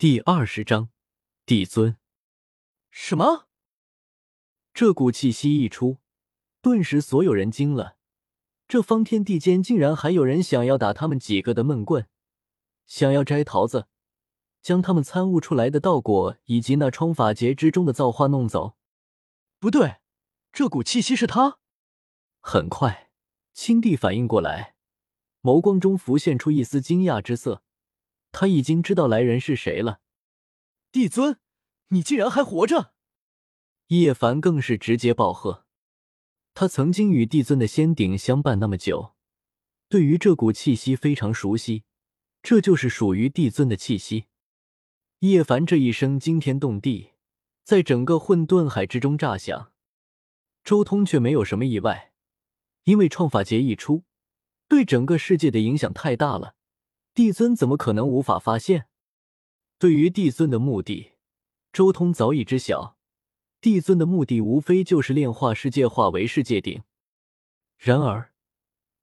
第二十章，帝尊。什么？这股气息一出，顿时所有人惊了。这方天地间竟然还有人想要打他们几个的闷棍，想要摘桃子，将他们参悟出来的道果以及那冲法劫之中的造化弄走。不对，这股气息是他。很快，青帝反应过来，眸光中浮现出一丝惊讶之色。他已经知道来人是谁了，帝尊，你竟然还活着！叶凡更是直接暴喝。他曾经与帝尊的仙鼎相伴那么久，对于这股气息非常熟悉，这就是属于帝尊的气息。叶凡这一声惊天动地，在整个混沌海之中炸响。周通却没有什么意外，因为创法劫一出，对整个世界的影响太大了。帝尊怎么可能无法发现？对于帝尊的目的，周通早已知晓。帝尊的目的无非就是炼化世界，化为世界鼎。然而，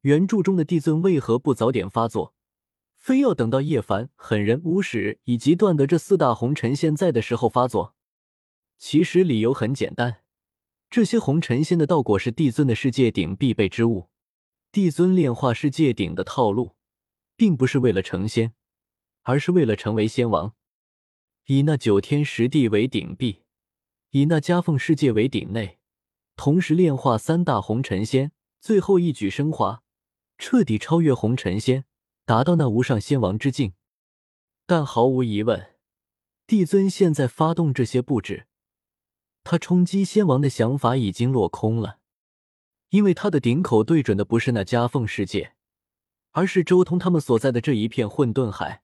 原著中的帝尊为何不早点发作，非要等到叶凡、狠人、无始以及段德这四大红尘仙在的时候发作？其实理由很简单，这些红尘仙的道果是帝尊的世界鼎必备之物。帝尊炼化世界鼎的套路。并不是为了成仙，而是为了成为仙王。以那九天十地为顶壁，以那夹缝世界为顶内，同时炼化三大红尘仙，最后一举升华，彻底超越红尘仙，达到那无上仙王之境。但毫无疑问，帝尊现在发动这些布置，他冲击仙王的想法已经落空了，因为他的顶口对准的不是那夹缝世界。而是周通他们所在的这一片混沌海，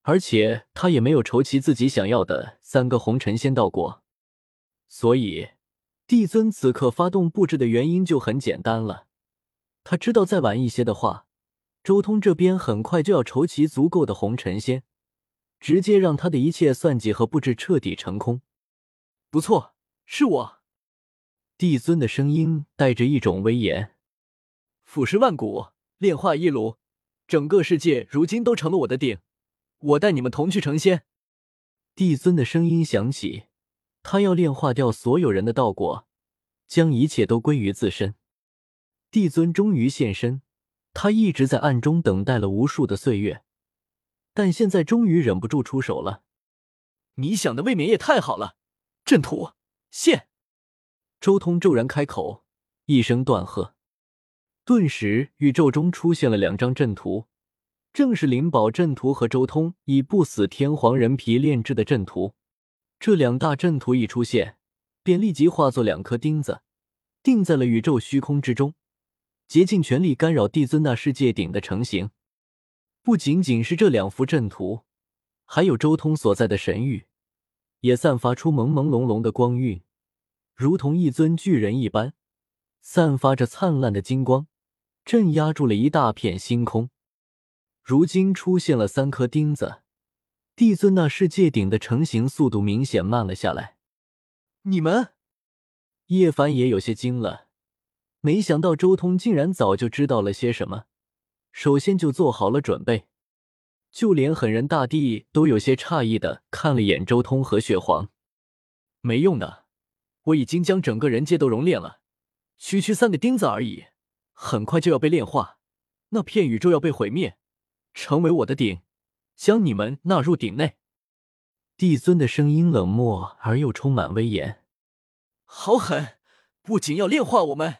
而且他也没有筹齐自己想要的三个红尘仙道果，所以帝尊此刻发动布置的原因就很简单了。他知道再晚一些的话，周通这边很快就要筹齐足够的红尘仙，直接让他的一切算计和布置彻底成空。不错，是我。帝尊的声音带着一种威严，腐蚀万古。炼化一炉，整个世界如今都成了我的鼎，我带你们同去成仙。帝尊的声音响起，他要炼化掉所有人的道果，将一切都归于自身。帝尊终于现身，他一直在暗中等待了无数的岁月，但现在终于忍不住出手了。你想的未免也太好了，阵图现。周通骤然开口，一声断喝。顿时，宇宙中出现了两张阵图，正是灵宝阵图和周通以不死天皇人皮炼制的阵图。这两大阵图一出现，便立即化作两颗钉子，钉在了宇宙虚空之中，竭尽全力干扰帝尊那世界鼎的成型。不仅仅是这两幅阵图，还有周通所在的神域，也散发出朦朦胧胧的光晕，如同一尊巨人一般，散发着灿烂的金光。镇压住了一大片星空，如今出现了三颗钉子，帝尊那世界鼎的成型速度明显慢了下来。你们，叶凡也有些惊了，没想到周通竟然早就知道了些什么，首先就做好了准备。就连狠人大帝都有些诧异的看了眼周通和血皇，没用的，我已经将整个人界都熔炼了，区区三个钉子而已。很快就要被炼化，那片宇宙要被毁灭，成为我的鼎，将你们纳入鼎内。帝尊的声音冷漠而又充满威严。好狠！不仅要炼化我们，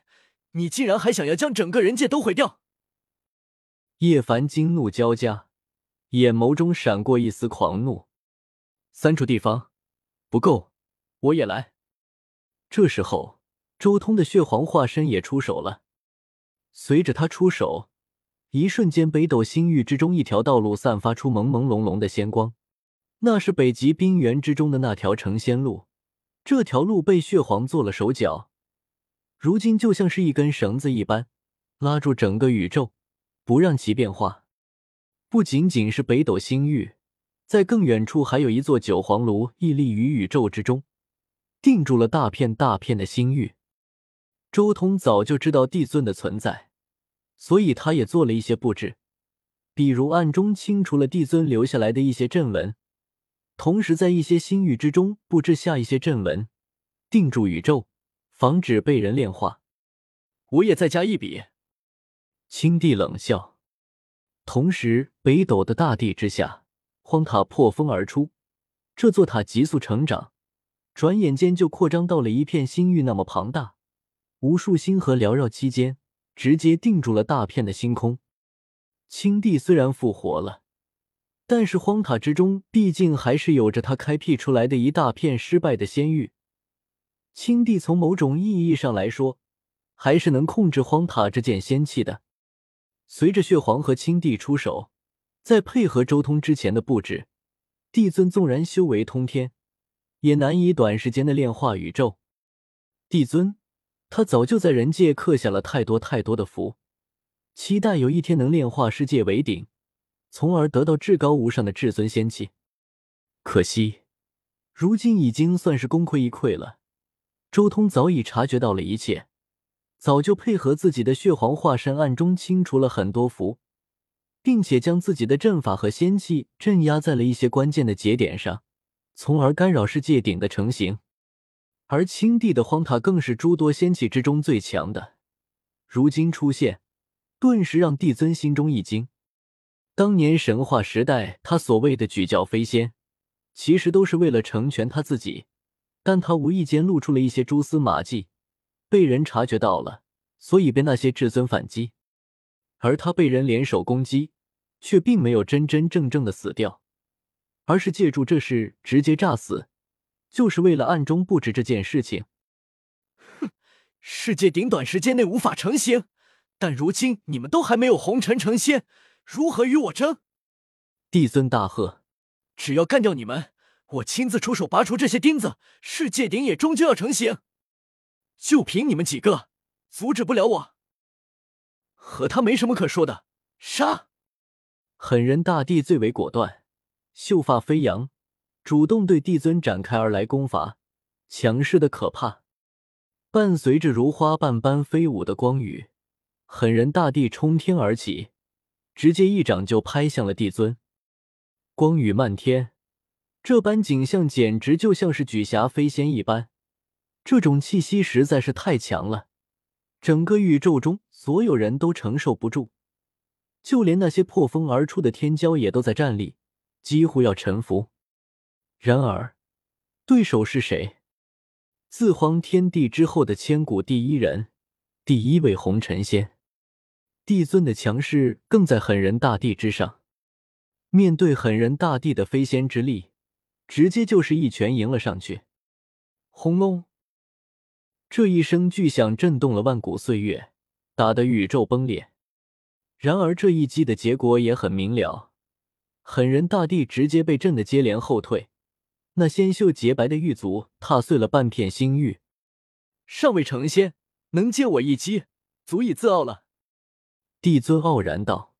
你竟然还想要将整个人界都毁掉！叶凡惊怒交加，眼眸中闪过一丝狂怒。三处地方不够，我也来。这时候，周通的血皇化身也出手了。随着他出手，一瞬间，北斗星域之中一条道路散发出朦朦胧胧的仙光，那是北极冰原之中的那条成仙路。这条路被血皇做了手脚，如今就像是一根绳子一般，拉住整个宇宙，不让其变化。不仅仅是北斗星域，在更远处还有一座九黄炉屹立于宇宙之中，定住了大片大片的星域。周通早就知道帝尊的存在，所以他也做了一些布置，比如暗中清除了帝尊留下来的一些阵纹，同时在一些星域之中布置下一些阵纹，定住宇宙，防止被人炼化。我也再加一笔。青帝冷笑，同时北斗的大地之下，荒塔破风而出。这座塔急速成长，转眼间就扩张到了一片星域那么庞大，无数星河缭绕期间，直接定住了大片的星空。青帝虽然复活了，但是荒塔之中毕竟还是有着他开辟出来的一大片失败的仙域。青帝从某种意义上来说，还是能控制荒塔这件仙器的。随着血皇和青帝出手，再配合周通之前的布置，帝尊纵然修为通天，也难以短时间的炼化宇宙。帝尊，他早就在人界刻下了太多太多的符，期待有一天能炼化世界为顶，从而得到至高无上的至尊仙器。可惜，如今已经算是功亏一篑了。周通早已察觉到了一切。早就配合自己的血皇化身，暗中清除了很多符，并且将自己的阵法和仙气镇压在了一些关键的节点上，从而干扰世界顶的成型。而青帝的荒塔更是诸多仙气之中最强的，如今出现，顿时让帝尊心中一惊。当年神话时代，他所谓的举教飞仙，其实都是为了成全他自己，但他无意间露出了一些蛛丝马迹。被人察觉到了，所以被那些至尊反击，而他被人联手攻击，却并没有真真正正的死掉，而是借助这事直接炸死，就是为了暗中布置这件事情。哼，世界顶短时间内无法成型，但如今你们都还没有红尘成仙，如何与我争？帝尊大喝：“只要干掉你们，我亲自出手拔除这些钉子，世界顶也终究要成型。”就凭你们几个，阻止不了我。和他没什么可说的，杀！狠人大帝最为果断，秀发飞扬，主动对帝尊展开而来攻伐，强势的可怕。伴随着如花瓣般飞舞的光雨，狠人大帝冲天而起，直接一掌就拍向了帝尊。光雨漫天，这般景象简直就像是举霞飞仙一般。这种气息实在是太强了，整个宇宙中所有人都承受不住，就连那些破风而出的天骄也都在站立，几乎要臣服。然而，对手是谁？自荒天地之后的千古第一人，第一位红尘仙，帝尊的强势更在狠人大帝之上。面对狠人大帝的飞仙之力，直接就是一拳迎了上去。轰隆！这一声巨响震动了万古岁月，打得宇宙崩裂。然而这一击的结果也很明了，狠人大帝直接被震得接连后退，那纤秀洁白的玉足踏碎了半片星域。尚未成仙，能借我一击，足以自傲了。帝尊傲然道。